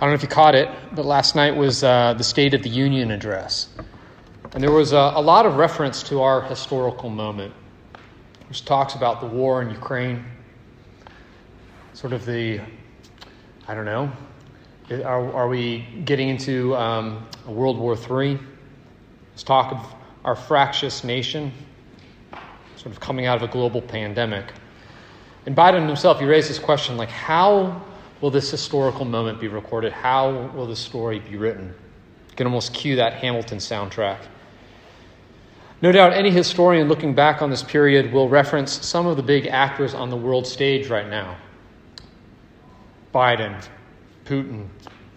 I don't know if you caught it, but last night was uh, the State of the Union address. And there was a, a lot of reference to our historical moment, which talks about the war in Ukraine, sort of the, I don't know, are, are we getting into um, World War III? There's talk of our fractious nation, sort of coming out of a global pandemic. And Biden himself, he raised this question like, how will this historical moment be recorded? How will the story be written? You can almost cue that Hamilton soundtrack. No doubt any historian looking back on this period will reference some of the big actors on the world stage right now Biden, Putin,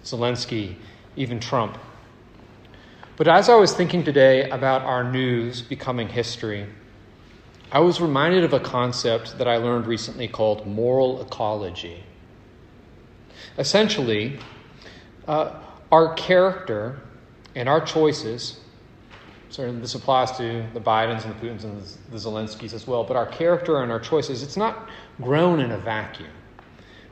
Zelensky, even Trump. But as I was thinking today about our news becoming history, I was reminded of a concept that I learned recently called moral ecology. Essentially, uh, our character and our choices, certainly this applies to the Bidens and the Putins and the Zelenskys as well, but our character and our choices, it's not grown in a vacuum.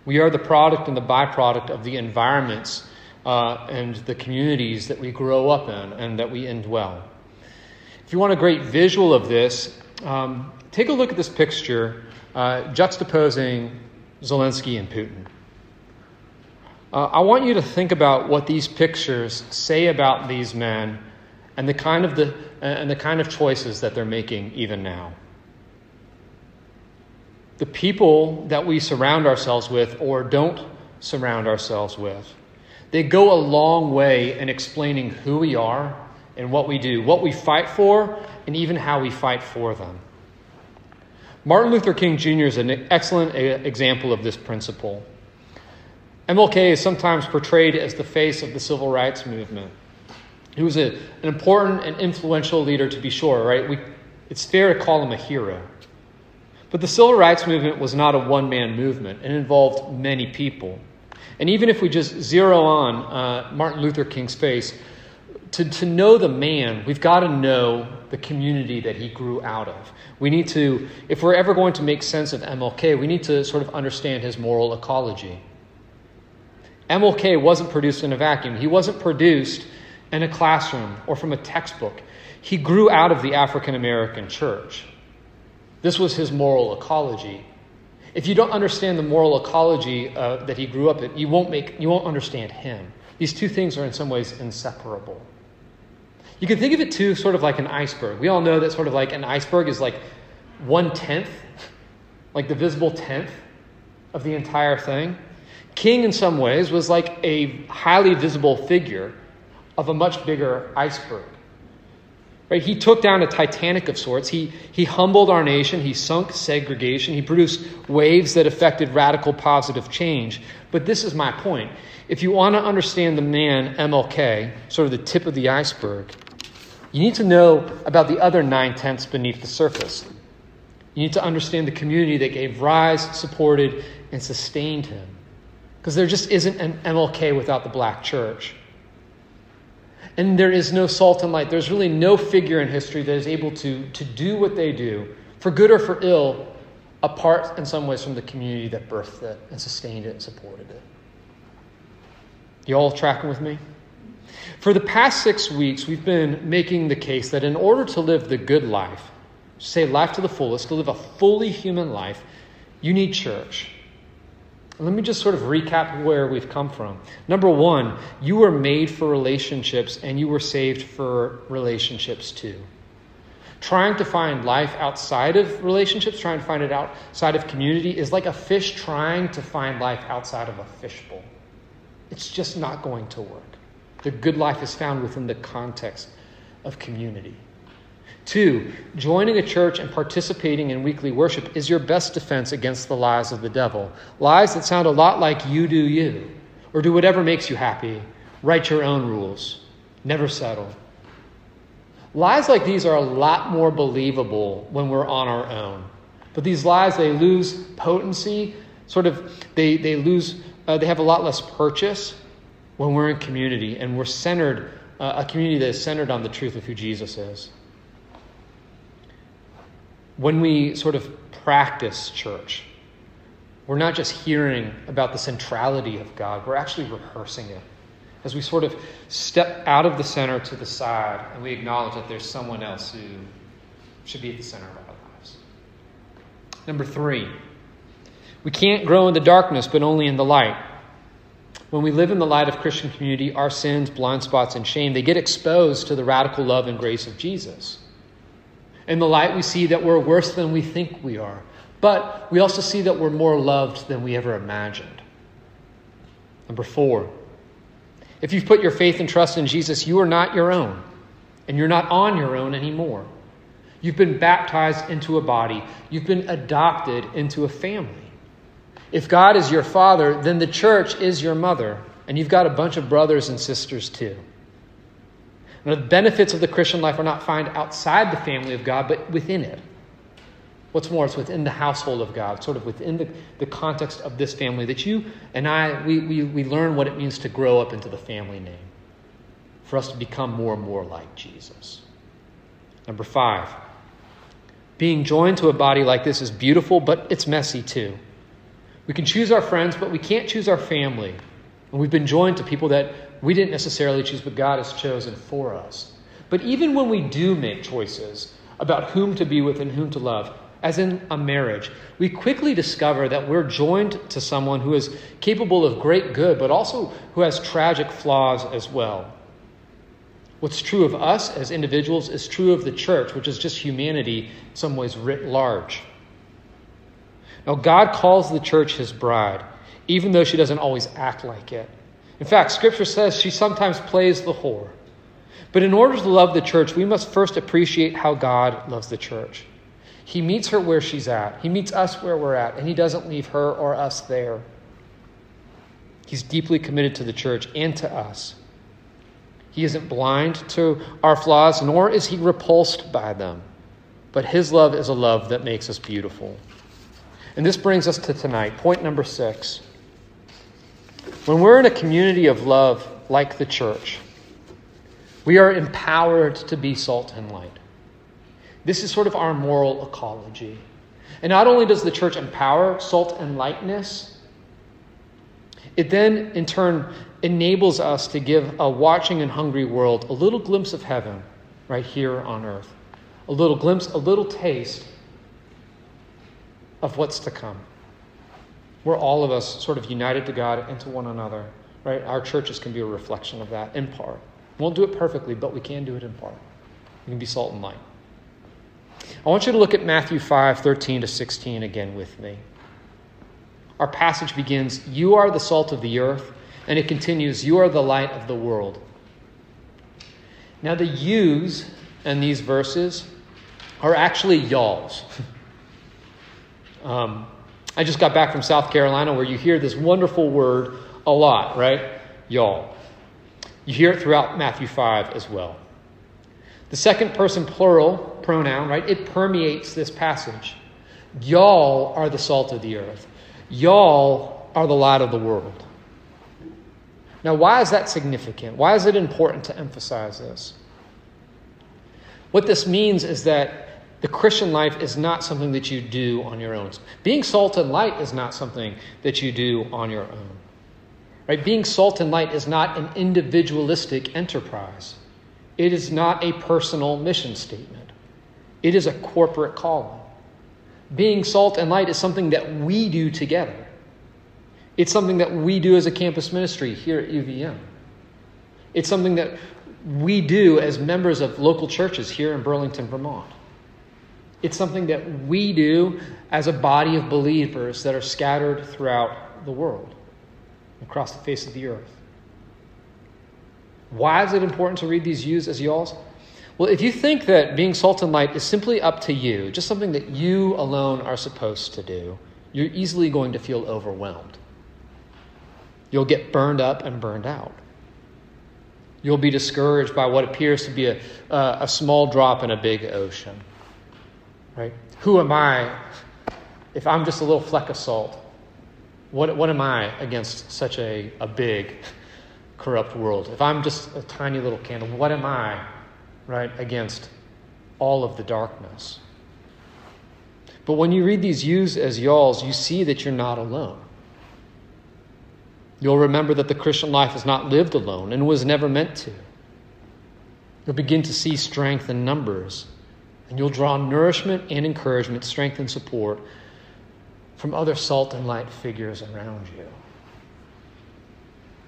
We are the product and the byproduct of the environments uh, and the communities that we grow up in and that we indwell. If you want a great visual of this, um, take a look at this picture uh, juxtaposing Zelensky and Putin. Uh, I want you to think about what these pictures say about these men and the kind of the and the kind of choices that they're making even now. The people that we surround ourselves with or don't surround ourselves with, they go a long way in explaining who we are and what we do, what we fight for, and even how we fight for them. Martin Luther King Jr. is an excellent example of this principle. MLK is sometimes portrayed as the face of the civil rights movement. He was a, an important and influential leader, to be sure, right? We, it's fair to call him a hero. But the civil rights movement was not a one man movement, it involved many people. And even if we just zero on uh, Martin Luther King's face, to, to know the man, we've got to know the community that he grew out of. We need to, if we're ever going to make sense of MLK, we need to sort of understand his moral ecology. MLK wasn't produced in a vacuum. He wasn't produced in a classroom or from a textbook. He grew out of the African American church. This was his moral ecology. If you don't understand the moral ecology uh, that he grew up in, you won't, make, you won't understand him. These two things are in some ways inseparable. You can think of it too, sort of like an iceberg. We all know that sort of like an iceberg is like one tenth, like the visible tenth of the entire thing. King, in some ways, was like a highly visible figure of a much bigger iceberg. Right? He took down a Titanic of sorts. He, he humbled our nation. He sunk segregation. He produced waves that affected radical positive change. But this is my point. If you want to understand the man, MLK, sort of the tip of the iceberg, you need to know about the other nine tenths beneath the surface. You need to understand the community that gave rise, supported, and sustained him. Because there just isn't an MLK without the black church. And there is no salt and light. There's really no figure in history that is able to, to do what they do, for good or for ill, apart in some ways from the community that birthed it and sustained it and supported it. You all tracking with me? For the past six weeks, we've been making the case that in order to live the good life, say life to the fullest, to live a fully human life, you need church. Let me just sort of recap where we've come from. Number one, you were made for relationships and you were saved for relationships too. Trying to find life outside of relationships, trying to find it outside of community, is like a fish trying to find life outside of a fishbowl. It's just not going to work. The good life is found within the context of community. Two, joining a church and participating in weekly worship is your best defense against the lies of the devil. Lies that sound a lot like you do you, or do whatever makes you happy, write your own rules, never settle. Lies like these are a lot more believable when we're on our own. But these lies, they lose potency, sort of, they, they lose, uh, they have a lot less purchase when we're in community and we're centered, uh, a community that is centered on the truth of who Jesus is when we sort of practice church, we're not just hearing about the centrality of God, we're actually rehearsing it. As we sort of step out of the center to the side and we acknowledge that there's someone else who should be at the center of our lives. Number three, we can't grow in the darkness, but only in the light. When we live in the light of Christian community, our sins, blind spots, and shame, they get exposed to the radical love and grace of Jesus. In the light, we see that we're worse than we think we are, but we also see that we're more loved than we ever imagined. Number four, if you've put your faith and trust in Jesus, you are not your own, and you're not on your own anymore. You've been baptized into a body, you've been adopted into a family. If God is your father, then the church is your mother, and you've got a bunch of brothers and sisters too. Now, the benefits of the Christian life are not found outside the family of God, but within it. What's more, it's within the household of God, sort of within the, the context of this family that you and I, we, we, we learn what it means to grow up into the family name, for us to become more and more like Jesus. Number five, being joined to a body like this is beautiful, but it's messy too. We can choose our friends, but we can't choose our family. And we've been joined to people that we didn't necessarily choose, but God has chosen for us. But even when we do make choices about whom to be with and whom to love, as in a marriage, we quickly discover that we're joined to someone who is capable of great good, but also who has tragic flaws as well. What's true of us as individuals is true of the church, which is just humanity in some ways writ large. Now, God calls the church his bride, even though she doesn't always act like it. In fact, Scripture says she sometimes plays the whore. But in order to love the church, we must first appreciate how God loves the church. He meets her where she's at, He meets us where we're at, and He doesn't leave her or us there. He's deeply committed to the church and to us. He isn't blind to our flaws, nor is He repulsed by them. But His love is a love that makes us beautiful. And this brings us to tonight, point number six. When we're in a community of love like the church, we are empowered to be salt and light. This is sort of our moral ecology. And not only does the church empower salt and lightness, it then in turn enables us to give a watching and hungry world a little glimpse of heaven right here on earth. A little glimpse, a little taste of what's to come. We're all of us sort of united to God and to one another, right? Our churches can be a reflection of that in part. We won't do it perfectly, but we can do it in part. We can be salt and light. I want you to look at Matthew 5 13 to 16 again with me. Our passage begins You are the salt of the earth, and it continues You are the light of the world. Now, the yous in these verses are actually y'alls. Um, I just got back from South Carolina where you hear this wonderful word a lot, right? Y'all. You hear it throughout Matthew 5 as well. The second person plural pronoun, right? It permeates this passage. Y'all are the salt of the earth. Y'all are the light of the world. Now, why is that significant? Why is it important to emphasize this? What this means is that the Christian life is not something that you do on your own. Being salt and light is not something that you do on your own. Right? Being salt and light is not an individualistic enterprise. It is not a personal mission statement. It is a corporate calling. Being salt and light is something that we do together. It's something that we do as a campus ministry here at UVM. It's something that we do as members of local churches here in Burlington, Vermont. It's something that we do as a body of believers that are scattered throughout the world, across the face of the earth. Why is it important to read these yous as y'alls? Well, if you think that being salt and light is simply up to you, just something that you alone are supposed to do, you're easily going to feel overwhelmed. You'll get burned up and burned out. You'll be discouraged by what appears to be a, a small drop in a big ocean. Right? Who am I if I'm just a little fleck of salt? What, what am I against such a, a big, corrupt world? If I'm just a tiny little candle, what am I, right, against all of the darkness? But when you read these yous as y'alls, you see that you're not alone. You'll remember that the Christian life is not lived alone and was never meant to. You'll begin to see strength in numbers, and you'll draw nourishment and encouragement, strength and support from other salt and light figures around you.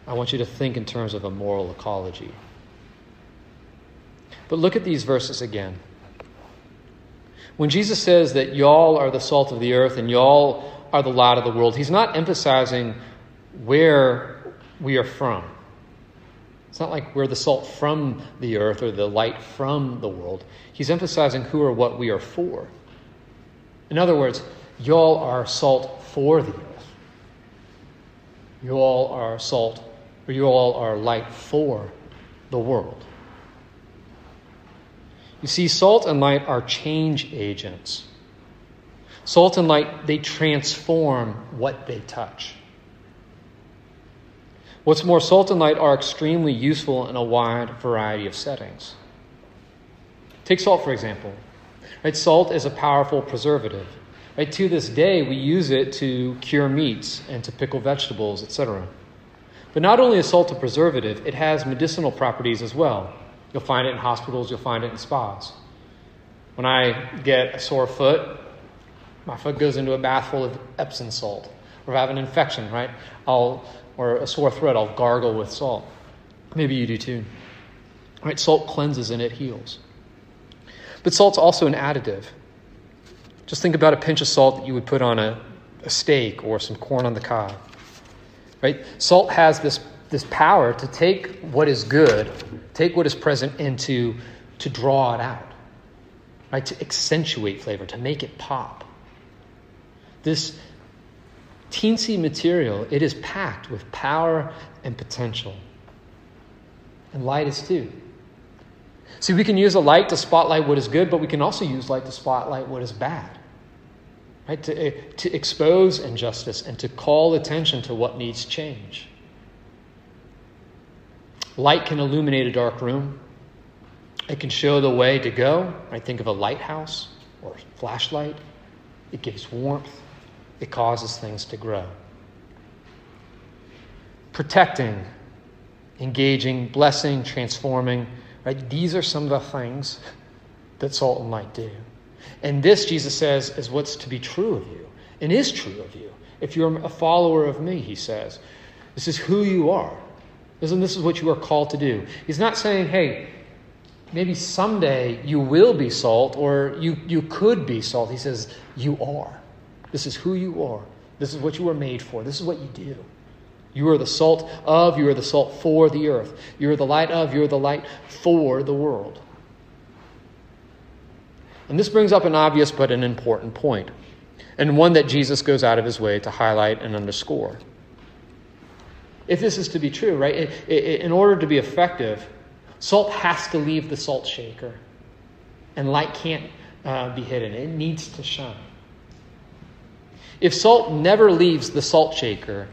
I want you to think in terms of a moral ecology. But look at these verses again. When Jesus says that y'all are the salt of the earth and y'all are the light of the world, he's not emphasizing where we are from. It's not like we're the salt from the earth or the light from the world. He's emphasizing who or what we are for. In other words, y'all are salt for the earth. You all are salt, or you all are light for the world. You see, salt and light are change agents. Salt and light, they transform what they touch. What's more, salt and light are extremely useful in a wide variety of settings. Take salt, for example. Right? Salt is a powerful preservative. Right? To this day, we use it to cure meats and to pickle vegetables, etc. But not only is salt a preservative, it has medicinal properties as well. You'll find it in hospitals, you'll find it in spas. When I get a sore foot, my foot goes into a bath full of Epsom salt. Or if I have an infection, right? I'll or a sore throat, I'll gargle with salt. Maybe you do too. Right? Salt cleanses and it heals. But salt's also an additive. Just think about a pinch of salt that you would put on a, a steak or some corn on the cob. Right? Salt has this, this power to take what is good, take what is present, and to, to draw it out. Right? To accentuate flavor, to make it pop. This teensy material, it is packed with power and potential. And light is too. See, we can use a light to spotlight what is good, but we can also use light to spotlight what is bad. Right? To, eh, to expose injustice and to call attention to what needs change. Light can illuminate a dark room. It can show the way to go. I think of a lighthouse or flashlight. It gives warmth it causes things to grow. Protecting, engaging, blessing, transforming, right? These are some of the things that salt and light do. And this, Jesus says, is what's to be true of you and is true of you. If you're a follower of me, he says, this is who you are. And this is what you are called to do. He's not saying, hey, maybe someday you will be salt or you, you could be salt. He says, you are. This is who you are. This is what you were made for. This is what you do. You are the salt of, you are the salt for the earth. You are the light of, you are the light for the world. And this brings up an obvious but an important point, and one that Jesus goes out of his way to highlight and underscore. If this is to be true, right, in order to be effective, salt has to leave the salt shaker, and light can't uh, be hidden. It needs to shine. If salt never leaves the salt shaker,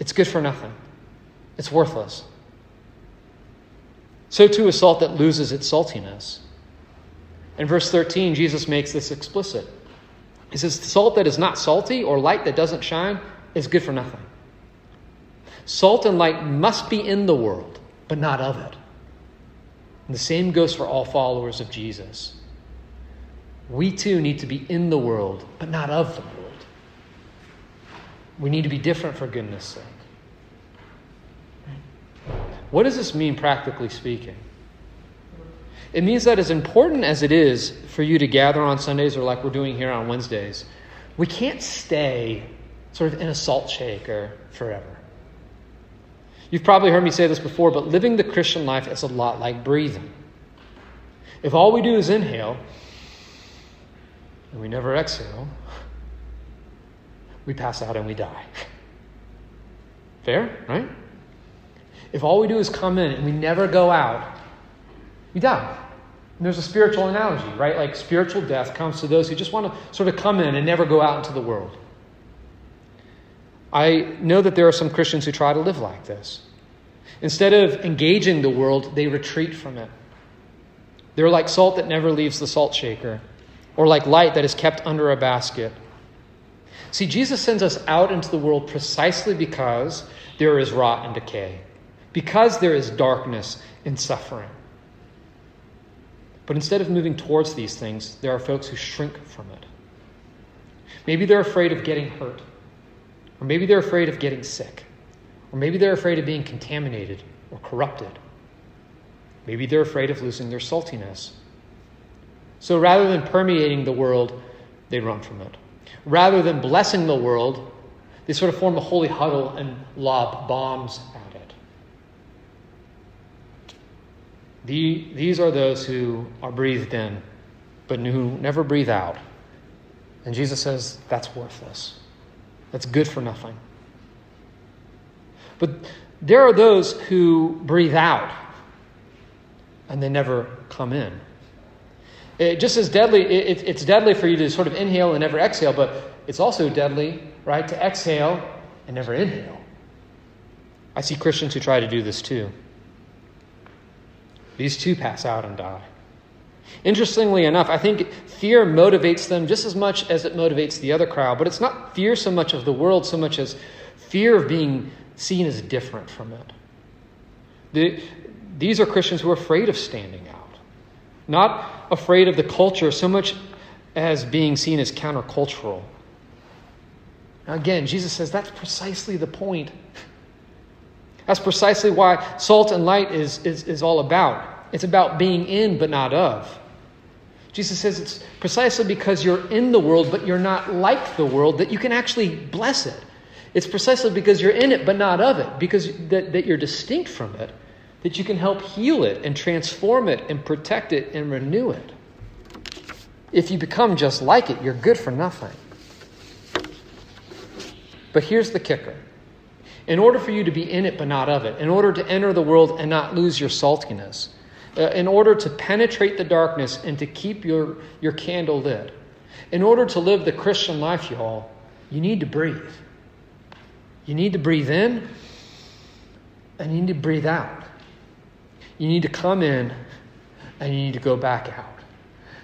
it's good for nothing. It's worthless. So too is salt that loses its saltiness. In verse 13, Jesus makes this explicit. He says, Salt that is not salty or light that doesn't shine is good for nothing. Salt and light must be in the world, but not of it. And the same goes for all followers of Jesus. We too need to be in the world, but not of the world. We need to be different for goodness sake. What does this mean, practically speaking? It means that as important as it is for you to gather on Sundays or like we're doing here on Wednesdays, we can't stay sort of in a salt shaker forever. You've probably heard me say this before, but living the Christian life is a lot like breathing. If all we do is inhale and we never exhale, we pass out and we die. Fair, right? If all we do is come in and we never go out, we die. And there's a spiritual analogy, right? Like spiritual death comes to those who just want to sort of come in and never go out into the world. I know that there are some Christians who try to live like this. Instead of engaging the world, they retreat from it. They're like salt that never leaves the salt shaker. or like light that is kept under a basket. See, Jesus sends us out into the world precisely because there is rot and decay, because there is darkness and suffering. But instead of moving towards these things, there are folks who shrink from it. Maybe they're afraid of getting hurt, or maybe they're afraid of getting sick, or maybe they're afraid of being contaminated or corrupted. Maybe they're afraid of losing their saltiness. So rather than permeating the world, they run from it. Rather than blessing the world, they sort of form a holy huddle and lob bombs at it. The, these are those who are breathed in, but who never breathe out. And Jesus says that's worthless. That's good for nothing. But there are those who breathe out and they never come in. It, just as deadly, it, it's deadly for you to sort of inhale and never exhale, but it's also deadly, right, to exhale and never inhale. I see Christians who try to do this too. These two pass out and die. Interestingly enough, I think fear motivates them just as much as it motivates the other crowd, but it's not fear so much of the world so much as fear of being seen as different from it. The, these are Christians who are afraid of standing out not afraid of the culture so much as being seen as countercultural. Now, again, Jesus says that's precisely the point. That's precisely why salt and light is, is, is all about. It's about being in but not of. Jesus says it's precisely because you're in the world but you're not like the world that you can actually bless it. It's precisely because you're in it but not of it, because that, that you're distinct from it, that you can help heal it and transform it and protect it and renew it. If you become just like it, you're good for nothing. But here's the kicker in order for you to be in it but not of it, in order to enter the world and not lose your saltiness, uh, in order to penetrate the darkness and to keep your, your candle lit, in order to live the Christian life, y'all, you need to breathe. You need to breathe in and you need to breathe out. You need to come in and you need to go back out.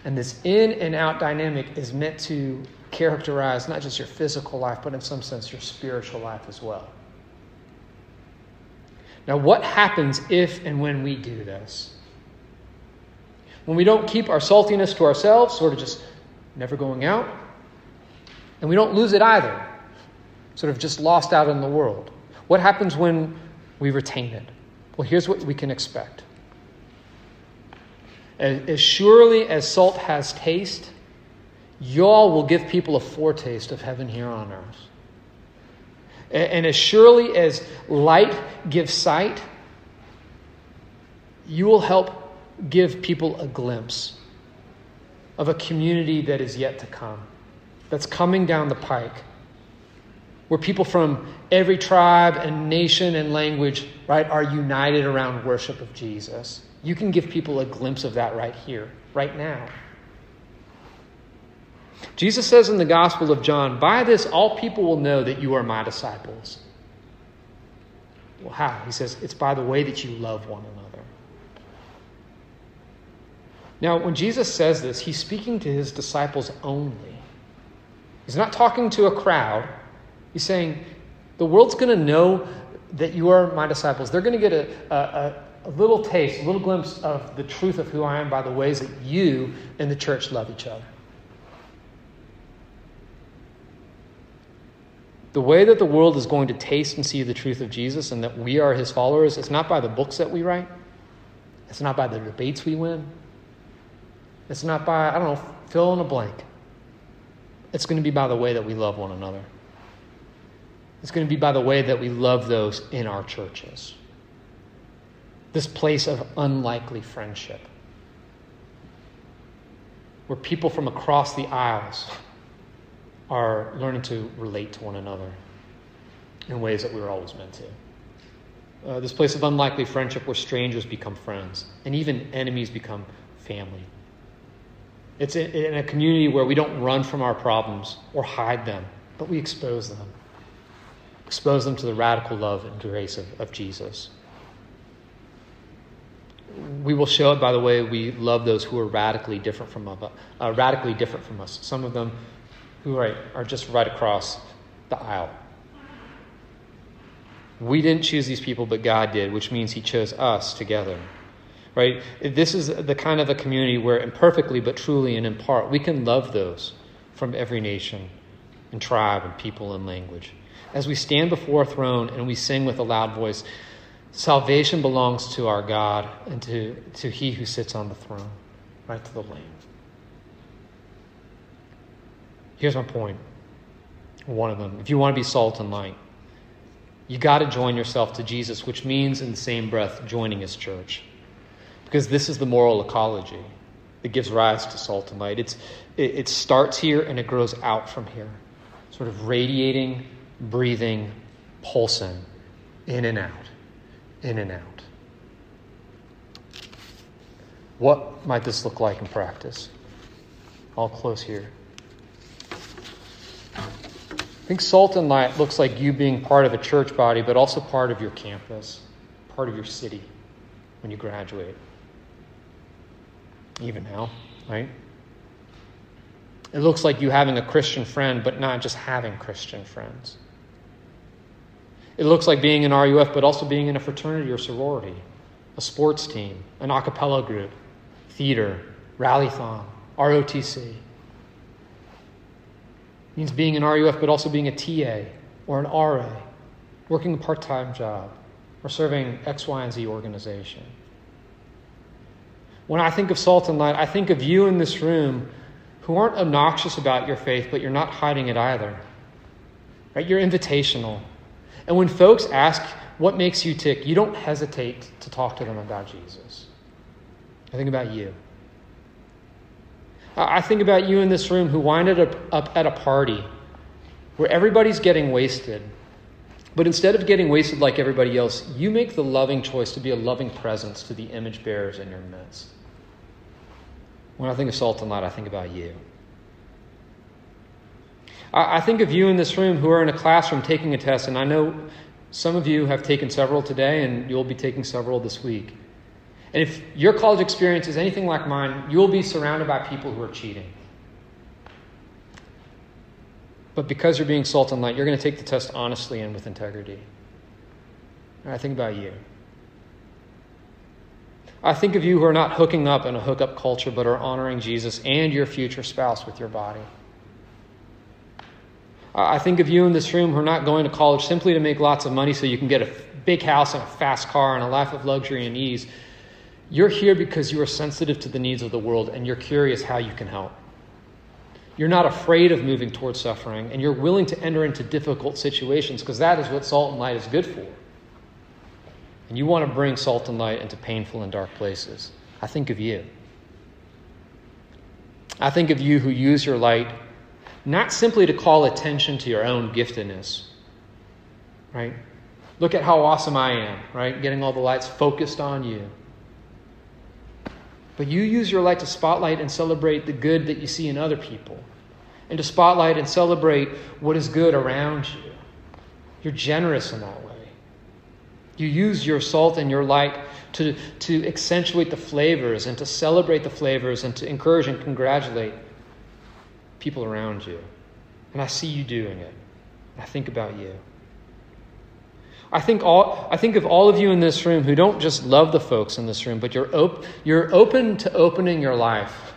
And this in and out dynamic is meant to characterize not just your physical life, but in some sense your spiritual life as well. Now, what happens if and when we do this? When we don't keep our saltiness to ourselves, sort of just never going out, and we don't lose it either, sort of just lost out in the world. What happens when we retain it? Well, here's what we can expect as surely as salt has taste, y'all will give people a foretaste of heaven here on earth. And as surely as light gives sight, you will help give people a glimpse of a community that is yet to come, that's coming down the pike, where people from every tribe and nation and language, right, are united around worship of Jesus. You can give people a glimpse of that right here, right now. Jesus says in the Gospel of John, By this all people will know that you are my disciples. Well, how? He says, It's by the way that you love one another. Now, when Jesus says this, he's speaking to his disciples only. He's not talking to a crowd. He's saying, The world's going to know that you are my disciples. They're going to get a, a, a little taste, a little glimpse of the truth of who I am by the ways that you and the church love each other. The way that the world is going to taste and see the truth of Jesus and that we are his followers, is not by the books that we write. It's not by the debates we win. It's not by, I don't know, fill in a blank. It's going to be by the way that we love one another. It's going to be by the way that we love those in our churches this place of unlikely friendship, where people from across the aisles are learning to relate to one another in ways that we were always meant to. Uh, this place of unlikely friendship where strangers become friends and even enemies become family. It's in a community where we don't run from our problems or hide them, but we expose them. Expose them to the radical love and grace of, of Jesus we will show it by the way we love those who are radically different from us, uh, radically different from us. Some of them who are, are just right across the aisle. We didn't choose these people, but God did, which means He chose us together. Right? This is the kind of a community where, imperfectly but truly and in part, we can love those from every nation and tribe and people and language. As we stand before a throne and we sing with a loud voice, salvation belongs to our God and to, to He who sits on the throne, right to the Lamb. Here's my point. One of them. If you want to be salt and light, you got to join yourself to Jesus, which means, in the same breath, joining his church. Because this is the moral ecology that gives rise to salt and light. It's, it, it starts here and it grows out from here, sort of radiating, breathing, pulsing, in and out, in and out. What might this look like in practice? I'll close here. I think salt and light looks like you being part of a church body, but also part of your campus, part of your city when you graduate. Even now, right? It looks like you having a Christian friend, but not just having Christian friends. It looks like being in RUF, but also being in a fraternity or sorority, a sports team, an a cappella group, theater, rallython, ROTC means being an RUF, but also being a TA or an RA, working a part time job, or serving X, Y, and Z organization. When I think of salt and light, I think of you in this room who aren't obnoxious about your faith, but you're not hiding it either. Right? You're invitational. And when folks ask what makes you tick, you don't hesitate to talk to them about Jesus. I think about you. I think about you in this room who winded up, at a party where everybody's getting wasted. But instead of getting wasted like everybody else, you make the loving choice to be a loving presence to the image bearers in your midst. When I think of salt and light, I think about you. I think of you in this room who are in a classroom taking a test, and I know some of you have taken several today, and you'll be taking several this week. And if your college experience is anything like mine, you will be surrounded by people who are cheating. But because you're being salt and light, you're going to take the test honestly and with integrity. And I think about you. I think of you who are not hooking up in a hookup culture, but are honoring Jesus and your future spouse with your body. Uh, I think of you in this room who are not going to college simply to make lots of money so you can get a big house and a fast car and a life of luxury and ease, you're here because you are sensitive to the needs of the world and you're curious how you can help. You're not afraid of moving towards suffering and you're willing to enter into difficult situations because that is what salt and light is good for. And you want to bring salt and light into painful and dark places. I think of you. I think of you who use your light not simply to call attention to your own giftedness, right? Look at how awesome I am, right? Getting all the lights focused on you. But you use your light to spotlight and celebrate the good that you see in other people, and to spotlight and celebrate what is good around you. You're generous in that way. You use your salt and your light to, to accentuate the flavors and to celebrate the flavors and to encourage and congratulate people around you. And I see you doing it. I think about you. I think, all, I think of all of you in this room who don't just love the folks in this room, but you're, op- you're open to opening your life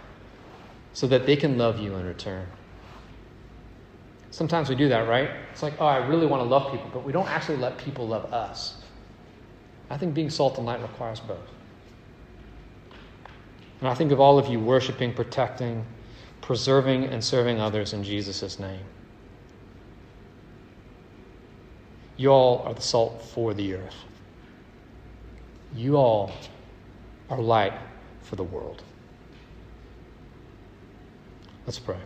so that they can love you in return. Sometimes we do that, right? It's like, oh, I really want to love people, but we don't actually let people love us. I think being salt and light requires both. And I think of all of you worshiping, protecting, preserving, and serving others in Jesus' name. You all are the salt for the earth. You all are light for the world. Let's pray.